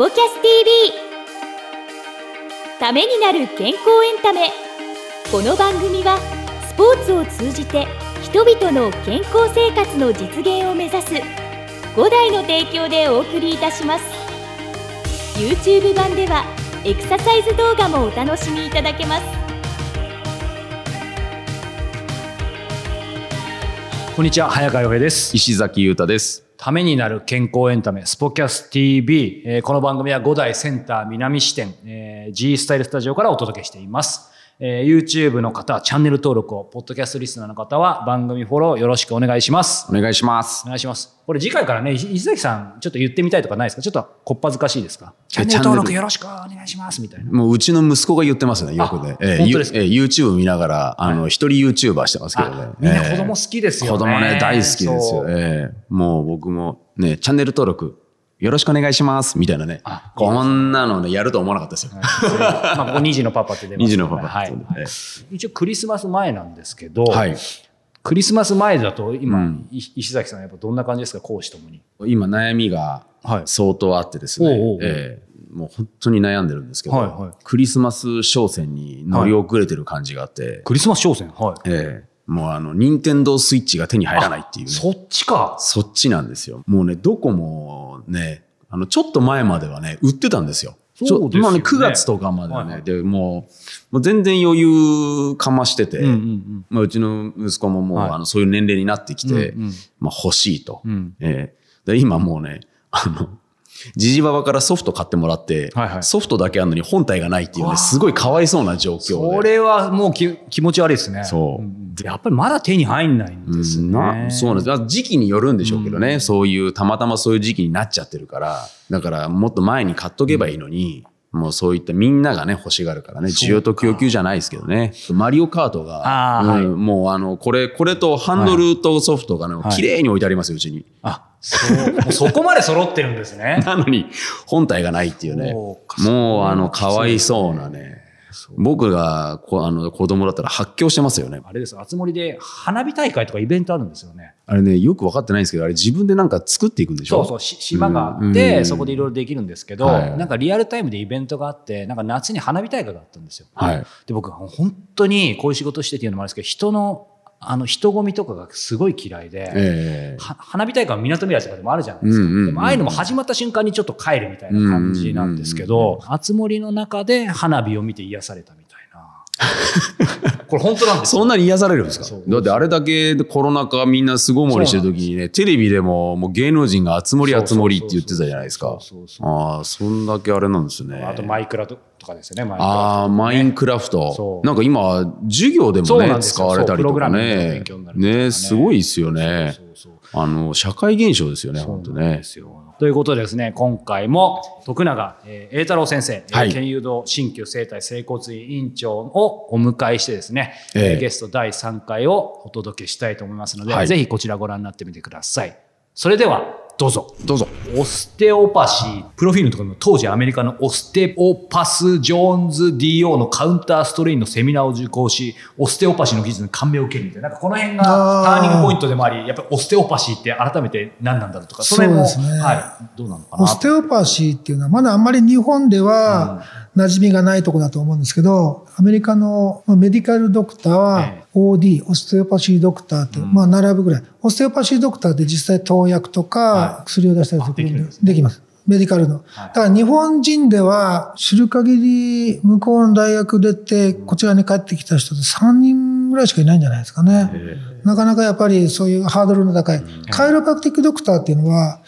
ポキャス TV ためになる健康エンタメ。この番組はスポーツを通じて人々の健康生活の実現を目指す5台の提供でお送りいたします。YouTube 版ではエクササイズ動画もお楽しみいただけます。こんにちは早川洋平です。石崎裕太です。ためになる健康エンタメスポキャス TV、えーこの番組は5台センター南支店、えー G スタイルスタジオからお届けしています、えー YouTube の方はチャンネル登録をポッドキャストリスナーの方は番組フォローよろしくお願いします。お願いします。お。願いします。これ次回からね石石崎さんちょっと言ってみたいとかないですか？ちょっとこっぱずかしいですか？チャンネル登録よろしくお願いしますみたいな。もううちの息子が言ってますね、よくね。あ本当ですか？ゆえ YouTube 見ながら、あの、一人 YouTuber してますけどね。あ。みんなええ子供好きですよね。子供ね、大好きですよ。ええもう僕もね、チャンネル登録、よろしくお願いします、みたいなね。あ。こんなのね、やると思わなかったですよ。まあ、ここ2児のパパって出ます2児のパパ。はい、はい。え一応クリスマス前なんですけど、はい。クリスマス前だと今、うん。い石崎さんやっぱどんな感じですか講師ともに？今悩みがはい。相当あってですね。おうおうおう。ええ。もう本当に悩んでるんですけど、はいはい。クリスマス商戦に乗り遅れてる感じがあって、クリスマス商戦？はい。ええ。もうあの、任天堂スイッチが手に入らないっていうね。そっちか。そっちなんですよ。もうね、どこもね、あの、ちょっと前まではね、売ってたんですよ。そうですよね。ちょまあね、9月とかまではね、はいはい。で、もう、もう全然余裕かましてて、うんうんまあ、うちの息子ももう、はい。あの、そういう年齢になってきて、うんうん。まあ、欲しいと。うん。ええ。で今もうね、あの、ジジババからソフト買ってもらって、はいはい。ソフトだけあるのに本体がないっていうね、すごいかわいそうな状況で。それはもうき気持ち悪いですね。そう。ん。んやっぱりまだ手に入んないんですね、うんなそうなんです。あ時期によるんでしょうけどね、そういう、たまたまそういう時期になっちゃってるから、だからもっと前に買っとけばいいのに、もうそういったみんながね、欲しがるからね、需要と供給じゃないですけどね。マリオカートが、あーはいうんもうあの、これ、これとハンドルとソフトがね、はい綺麗に置いてありますよ、うちに。あそ うそこまで揃ってるんですね なのに、本体がないっていうね。もう、あの、かわいそうなね。僕がこあの子供だったら発狂してますよね。あれです熱森で花火大会とかイベントあるんですよねあれね、よく分かってないんですけど、あれ自分でなんか作っていくんでしょ？そうそうし島があって、うんそこでいろいろできるんですけど、はいなんかリアルタイムでイベントがあってなんか夏に花火大会があったんですよ。はい。で僕本当にこういう仕事してっていうのもあるんですけど人のあの人混みとかがすごい嫌いで、ええ。は花火大会はみなとみらいとかでもあるじゃないですか、うんうんうんでもああいうのも始まった瞬間にちょっと帰るみたいな感じなんですけど熱森の中で花火を見て癒されたみたいな。これ本当なんですよ。そんなに癒されるんですか？だってあれだけでコロナ禍みんな巣ごもりしてる時にね、テレビでももう芸能人が集まり集まりって言ってたじゃないですか。ああ、そんだけあれなんですね。あとマイクラとかですよねああ、マインクラフそト。う。なんか今、授業でもね、使われたりとかね。ね。ね、すごいですよね。あの、社会現象ですよね、本当ね。ということでですね、今回も徳永えー栄太郎先生、えーはい。県誘導鍼灸生態整骨院院長をお迎えしてですね、ええ。えーゲスト第3回をお届けしたいと思いますので、はい。ぜひこちらご覧になってみてください。それではどうぞ。どうぞ。オステオパシー、プロフィールのところにも当時アメリカのオステオパス・ジョーンズ DO のカウンターストレインのセミナーを受講し、オステオパシーの技術に感銘を受けるみたいな、なんかこの辺がターニングポイントでもあり、やっぱりオステオパシーって改めて何なんだろうとか、その辺も、そうですねはい、どうなのかなオステオパシーっていうのはまだあんまり日本では馴染みがないところだと思うんですけど、アメリカのまあメディカルドクターはえ OD、オステオパシードクターって、まあ並ぶぐらい。オステオパシードクターって実際投薬とはか薬を出したりするあできるんですねできます。メディカルの。はいだから日本人では知る限り向こうの大学出てこちらに帰ってきた人って3人ぐらいしかいないんじゃないですかね。なかなかやっぱりそういうハードルの高い。カイロパクティックドクターっていうのは、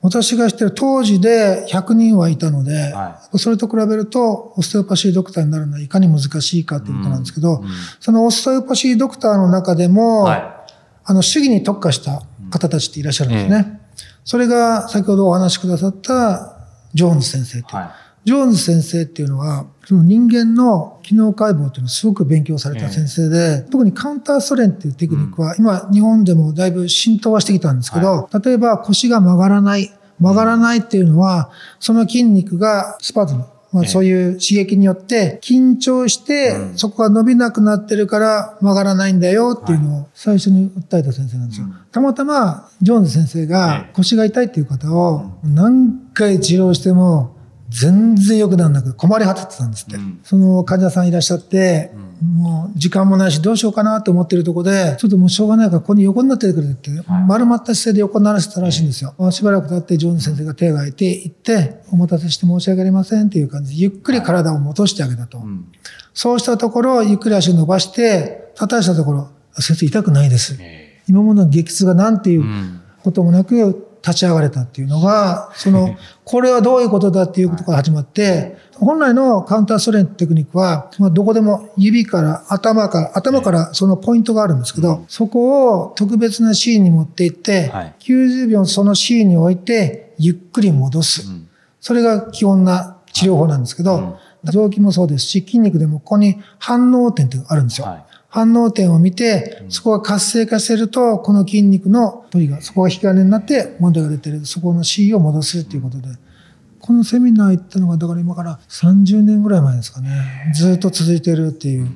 私が知ってる当時で100人はいたので、はそれと比べると、オステオパシードクターになるのはいかに難しいかということなんですけど、そのオステオパシードクターの中でも、はあの、主義に特化した方たちっていらっしゃるんですね。それが先ほどお話しくださったジョーンズ先生っていうはいジョーンズ先生っていうのは、その人間の機能解剖っていうのをすごく勉強された先生で、特にカウンターストレンっていうテクニックは、今日本でもだいぶ浸透はしてきたんですけど、例えば腰が曲がらない。曲がらないっていうのは、その筋肉がスパズム。まあ、そういう刺激によって緊張して、そこが伸びなくなってるから曲がらないんだよっていうのを最初に訴えた先生なんですよ。たまたまジョーンズ先生が腰が痛いっていう方を何回治療しても全然良くならなく困り果ててたんですって。うんその患者さんいらっしゃって、もう時間もないしどうしようかなと思ってるところで、ちょっともうしょうがないからここに横になっててくれって、丸まった姿勢で横にならせたらしいんですよ。しばらく経ってジョーンズ先生が手が空いて行って、お待たせして申し訳ありませんっていう感じで、ゆっくり体を戻してあげたと。うんそうしたところ、ゆっくり足を伸ばして、叩いたところ、先生痛くないです。え今までの激痛がなんていうこともなく立ち上がれたっていうのが、その、これはどういうことだっていうことから始まって、本来のカウンターストレンテクニックは、まあ、どこでも指から頭から、頭からそのポイントがあるんですけど、そこを特別なシーンに持っていって、はい。90秒そのシーンに置いて、ゆっくり戻す。ん。それが基本な治療法なんですけど、臓器もそうですし、筋肉でもここに反応点ってあるんですよ。はい反応点を見て、そこが活性化してると、この筋肉のトリガー、そこが引き金になって問題が出てる、そこの C を戻すっていうことで、このセミナー行ったのが、だから今から30年ぐらい前ですかね。ずっと続いてるっていう。はい。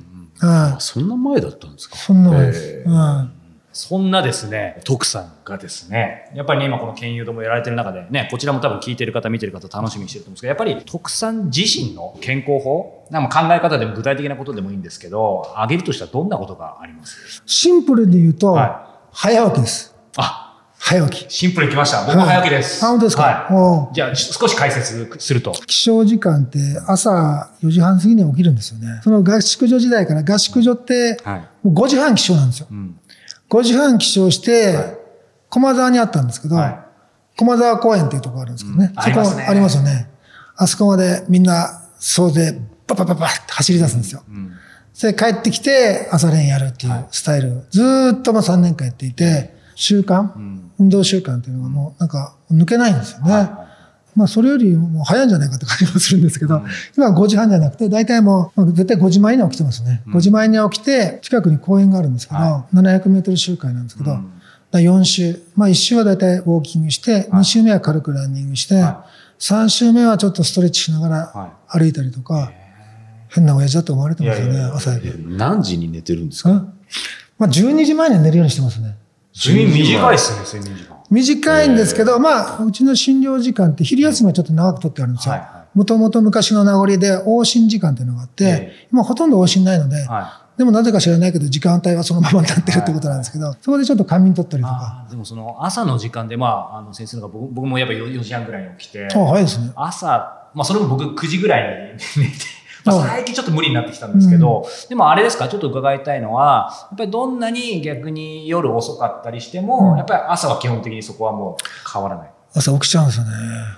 あそんな前だったんですか？そんな前です。うんそんなですね、徳さんがですね、やっぱりね、今この研究ともやられてる中でね、こちらも多分聞いてる方、見てる方楽しみにしてると思うんですけど、やっぱり徳さん自身の健康法、なんか考え方でも具体的なことでもいいんですけど、挙げるとしたらどんなことがあります？シンプルで言うと、は早起きです。あ、早起き。シンプルに来ました。僕も早起きです。はいあ本当ですか？はいじゃあ、少し解説すると。起床時間って朝4時半過ぎに起きるんですよね。その合宿所時代から合宿所ってはい。もう5時半起床なんですよ。うん。5時半起床して、駒沢にあったんですけど、はい駒沢公園っていうところがあるんですけどね。うんそこありますねありますよね。あそこまでみんな総勢パパパパって走り出すんですよ。うん。それで帰ってきて朝練やるっていうスタイルをずーっとまあ3年間やっていて、習慣、ん運動習慣っていうのがもうなんか抜けないんですよね。はまあそれよりも早いんじゃないかって感じもするんですけど、今は5時半じゃなくて、大体もうまあ絶対5時前に起きてますね。5時前に起きて、近くに公園があるんですけど、は700メートル周回なんですけど、うん。だ4周。まあ1周は大体ウォーキングして、2周目は軽くランニングして、は3周目はちょっとストレッチしながらは歩いたりとか、変な親父だと思われてますよね、いやいやいや朝焼け。何時に寝てるんですか？うん。まあ12時前には寝るようにしてますね。睡眠短いですね、睡眠時間。短いんですけど、まあ、うちの診療時間って昼休みはちょっと長くとってあるんですよ。もともと昔の名残で往診時間っていうのがあってえ、今ほとんど往診ないので、はでもなぜか知らないけど時間帯はそのままになってるってことなんですけど、そこでちょっと仮眠取ったりとか。でもその朝の時間で、まあ、あの先生のが僕僕もやっぱ 4, 時半ぐらいに起きて、あ、早いですね。朝、まあ、それも僕9時ぐらいに寝て、まあ、はい。最近ちょっと無理になってきたんですけど、でもあれですか、ちょっと伺いたいのは、やっぱりどんなに逆に夜遅かったりしても、うん。やっぱり朝は基本的にそこはもう変わらない。朝起きちゃうんですよね。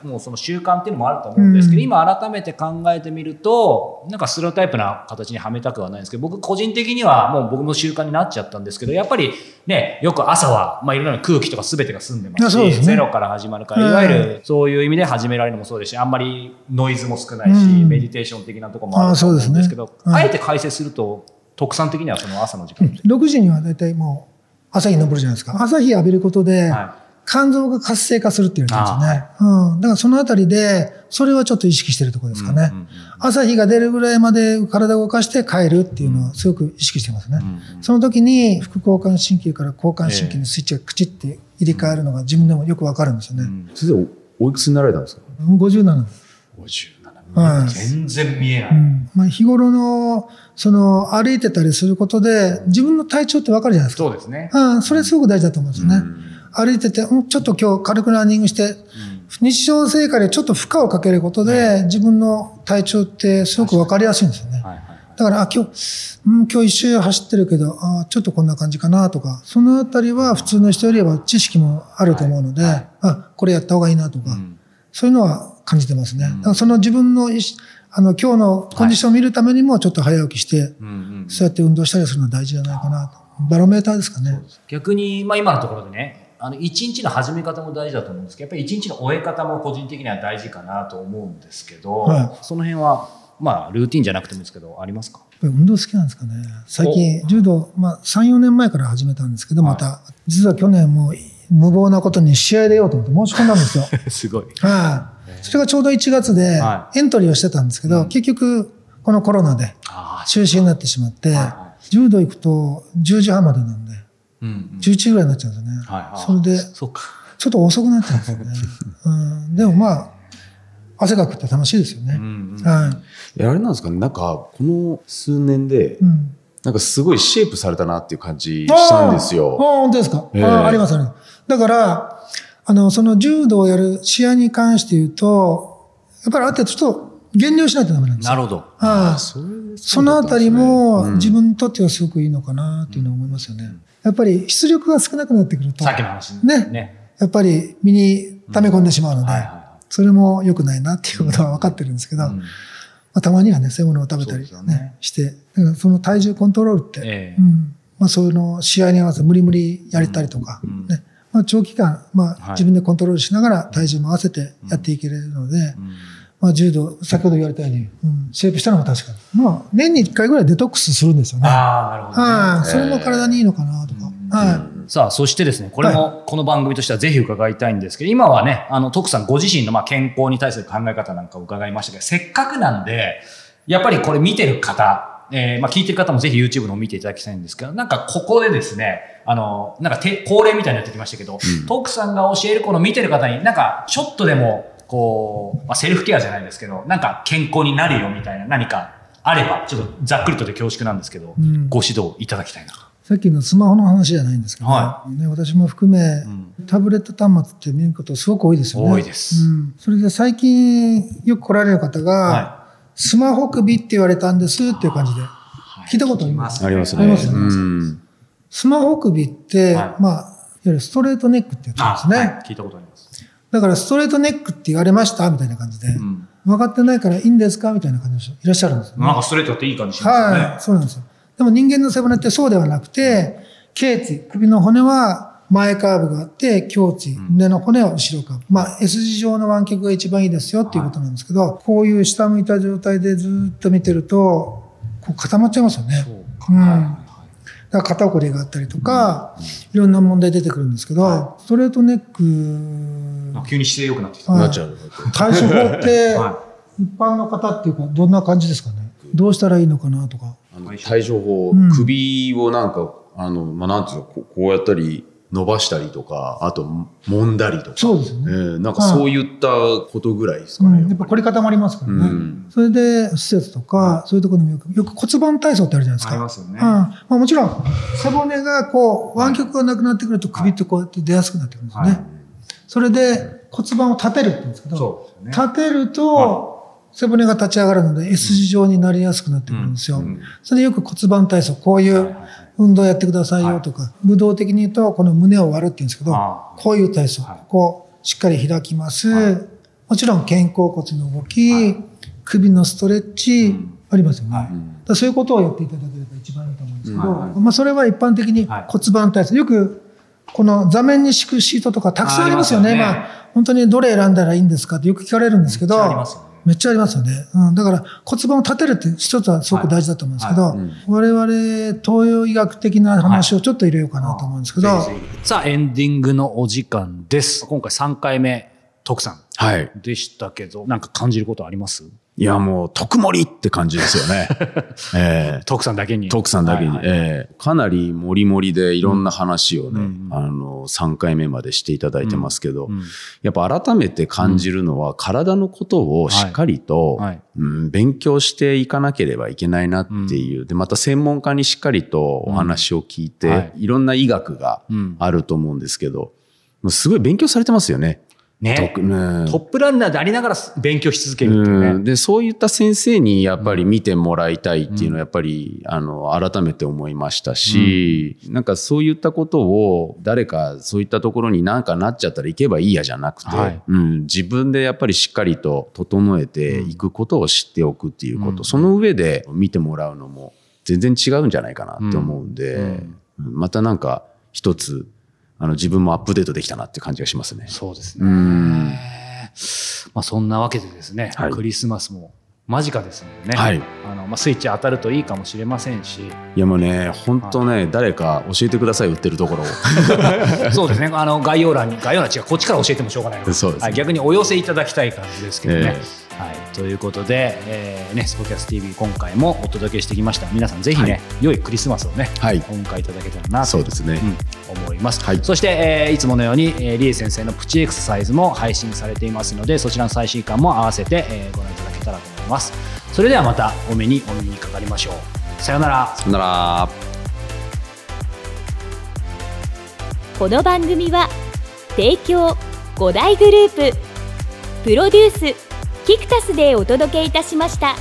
もうその習慣っていうのもあると思うんですけど、うん。今改めて考えてみると、なんかステレオタイプな形にはめたくはないんですけど、僕個人的にはもう僕も習慣になっちゃったんですけど、やっぱりね、よく朝は、まあいろんな空気とか全てが済んでますし、すね。ゼロから始まるから、いわゆるそういう意味で始められるのもそうですし、あんまりノイズも少ないし、うん。メディテーション的なところもあると思うんですけど、あね。うん。あえて解説すると、特産的にはその朝の時間って。6時には大体もう朝日昇るじゃないですか。朝日浴びることで、は肝臓が活性化するって言われてるんですよね。うん。だからそのあたりで、それはちょっと意識してるところですかね。朝日が出るぐらいまで体を動かして帰るっていうのをすごく意識してますね。うんその時に副交感神経から交感神経のスイッチがクチって入れ替えるのが自分でもよくわかるんですよね。先生おおいくつになられたんですか？57です。57はい。全然見えない。うんまあ、日頃の、その、歩いてたりすることで、自分の体調ってわかるじゃないですか。そうですね。うん、それすごく大事だと思うんですよね。歩いてて、うんちょっと今日軽くランニングして、日常生活でちょっと負荷をかけることで、自分の体調ってすごくわかりやすいんですよね。はいはい。だから、あ、今日、うん、今日一周走ってるけど、あちょっとこんな感じかなとか、そのあたりは普通の人よりは知識もあると思うので、あ、これやった方がいいなとか、んそういうのは感じてますね。だからその自分のあの、今日のコンディションを見るためにもちょっと早起きして、うんうんそうやって運動したりするのは大事じゃないかなと。バロメーターですかね。逆に、まあ、今のところでねあの一日の始め方も大事だと思うんですけどやっぱり一日の終え方も個人的には大事かなと思うんですけど、はい。その辺はまあルーティンじゃなくてもいいですけどありますか？運動好きなんですかね。最近、柔道、まあ、3、4年前から始めたんですけど、また、実は去年も無謀なことに試合出ようと思って申し込んだんですよ。すごい。はい。それがちょうど1月ではエントリーをしてたんですけど、結局、このコロナであ中止になってしまっては、柔道行くと10時半までなんで、うんうん11時ぐらいになっちゃうんですよね。はいはいそれで、ちょっと遅くなっちゃうんですよね。うん、でもまあ、汗かくって楽しいですよね。うんうんはいやあれなんですかねなんかこの数年で、うんなんかすごいシェイプされたなっていう感じしたんですああよ。本当ですか、ええああありますあります。だから、あの、その柔道をやる試合に関して言うと、やっぱりある程度ちょっと減量しないとダメなんですよ。なるほど。はいそれそのあたりもうん自分にとってはすごくいいのかなっていうのは思いますよね。やっぱり出力が少なくなってくると、さっきの話ね。ね。やっぱり身に溜め込んでしまうのでそれも良くないなっていうことは分かってるんですけど、うん。まあ、たまにはね、そういうものを食べたり、ねね、して、だからその体重コントロールって、ええ。うん。まあ、そういうのを試合に合わせて無理無理やれたりとか、うん。ね。まあ、長期間、まはい。あ、自分でコントロールしながら体重も合わせてやっていけれるので、うんまあ、柔道、先ほど言われたように、うん、シェイプしたのも確かに。まあ、年に1回ぐらいデトックスするんですよね。ああ、なるほどね。はい、それも体にいいのかなとか。はい。さあ、そしてですね、これもこの番組としてはぜひ伺いたいんですけど、今はね、あの、徳さんご自身のまあ健康に対する考え方なんかを伺いましたけど、せっかくなんで、やっぱりこれ見てる方、えーまあ聞いてる方もぜひ YouTube のを見ていただきたいんですけど、なんかここでですね、あの、なんかて恒例みたいになってきましたけど、徳さんが教えるこの見てる方になんかちょっとでも、こう、まあ、セルフケアじゃないですけど、なんか健康になるよみたいな何かあれば、ちょっとざっくりとで恐縮なんですけど、うんご指導いただきたいな。さっきのスマホの話じゃないんですけど、はね、私も含め、んタブレット端末って見ることすごく多いですよね。多いですうん、それで最近よく来られる方が、はスマホ首って言われたんですっていう感じで。聞いたことあります？ありますね。ありますねうんスマホ首って、はいまあ、いわゆるストレートネックってやつあですね。はい聞いたことあります。だからストレートネックって言われましたみたいな感じで、ん分かってないからいいんですかみたいな感じの人いらっしゃるんですよね。なんかストレートっていい感じしますよね。はい、そうなんですよ。でも人間の背骨ってそうではなくて、頸椎、首の骨は前カーブがあって、胸椎、胸の骨は後ろカーブ。まあ、S 字状の湾曲が一番いいですよっていうことなんですけど、こういう下向いた状態でずっと見てると、こう固まっちゃいますよね。うん。だから肩こりがあったりとか、いろんな問題出てくるんですけど、ストレートネック、急に姿勢良くなってきた。はいなっちゃう。対処法っては、一般の方っていうか、どんな感じですかね？どうしたらいいのかなとか。あの対処法、うん首をなんか、あの、まあ、なんていうの、こうこうやったり、伸ばしたりとか、あと、揉んだりとか。そうですよねえーなんかそういったことぐらいですかね。うん、やっぱ凝り固まりますからね。うんそれで施設とか、そういうところにもよく、よく骨盤体操ってあるじゃないですか。ありますよねうんまあ、もちろん、背骨がこう、湾曲がなくなってくると首ってこうやって出やすくなってくるんですよね。はいそれで骨盤を立てるって言うんですけど、ね立てると、背骨が立ち上がるので S 字状になりやすくなってくるんですよ。それでよく骨盤体操、こういう運動やってくださいよとか、武道的に言うと、この胸を割るって言うんですけどあ、こういう体操、はい。こう、しっかり開きます。もちろん肩甲骨の動き、首のストレッチ、ありますよね。だそういうことをやっていただければ一番いいと思うんですけど、はいまあそれは一般的にはい。骨盤体操。よく、この座面に敷くシートとかたくさんありますよね。ありますよね。まあ、本当にどれ選んだらいいんですかってよく聞かれるんですけど、めっちゃありますよね。うん、だから骨盤を立てるって一つはすごく大事だと思うんですけど、はい我々東洋医学的な話をちょっと入れようかなと思うんですけど、ぜひぜひさあ、エンディングのお時間です。今回3回目、徳さんはい。でしたけど、なんか感じることあります？いや、もう、特盛りって感じですよね。ええ。徳さんだけに。徳さんだけに、はいはいええ。かなりもりもりでいろんな話をね、うんあの、3回目までしていただいてますけど、うんやっぱ改めて感じるのは、体のことをしっかりと、はい。はい。うん、勉強していかなければいけないなっていう、で、また専門家にしっかりとお話を聞いて、うんはい。い、ろんな医学がうん。あると思うんですけど、すごい勉強されてますよね。ね。トップランナーでありながら勉強し続けるっていうね。うん。でそういった先生にやっぱり見てもらいたいっていうのはやっぱり、あの改めて思いましたし、なんかそういったことを誰かそういったところになんかなっちゃったら行けばいいやじゃなくて、はい。うん、自分でやっぱりしっかりと整えていくことを知っておくっていうこと、その上で見てもらうのも全然違うんじゃないかなって思うんで、またなんか一つあの自分もアップデートできたなっていう感じがしますね。そうですね。うん。まあそんなわけでですね、はい。クリスマスも間近ですのでね、はい。あのまあ、スイッチ当たるといいかもしれませんし、いやもうね、本当ね、誰か教えてください、売ってるところを。そうですね、あの概要欄に、概要欄違う、こっちから教えてもしょうがない。そうですね。はい、逆にお寄せいただきたい感じですけどね。えはい、ということで、えーね、スポキャス TV 今回もお届けしてきました。皆さんぜひね、はい。良いクリスマスをね、はい。お迎えいただけたらなとそうですね。うん、思います、はい。そして、えーいつものように、えー、リエ先生のプチエクササイズも配信されていますのでそちらの最新刊も合わせて、えーご覧いただけたらと思います。それではまたお目にお耳にかかりましょう。さようなら。さよなら。この番組は提供5大グループプロデュースキクタスでお届けいたしました。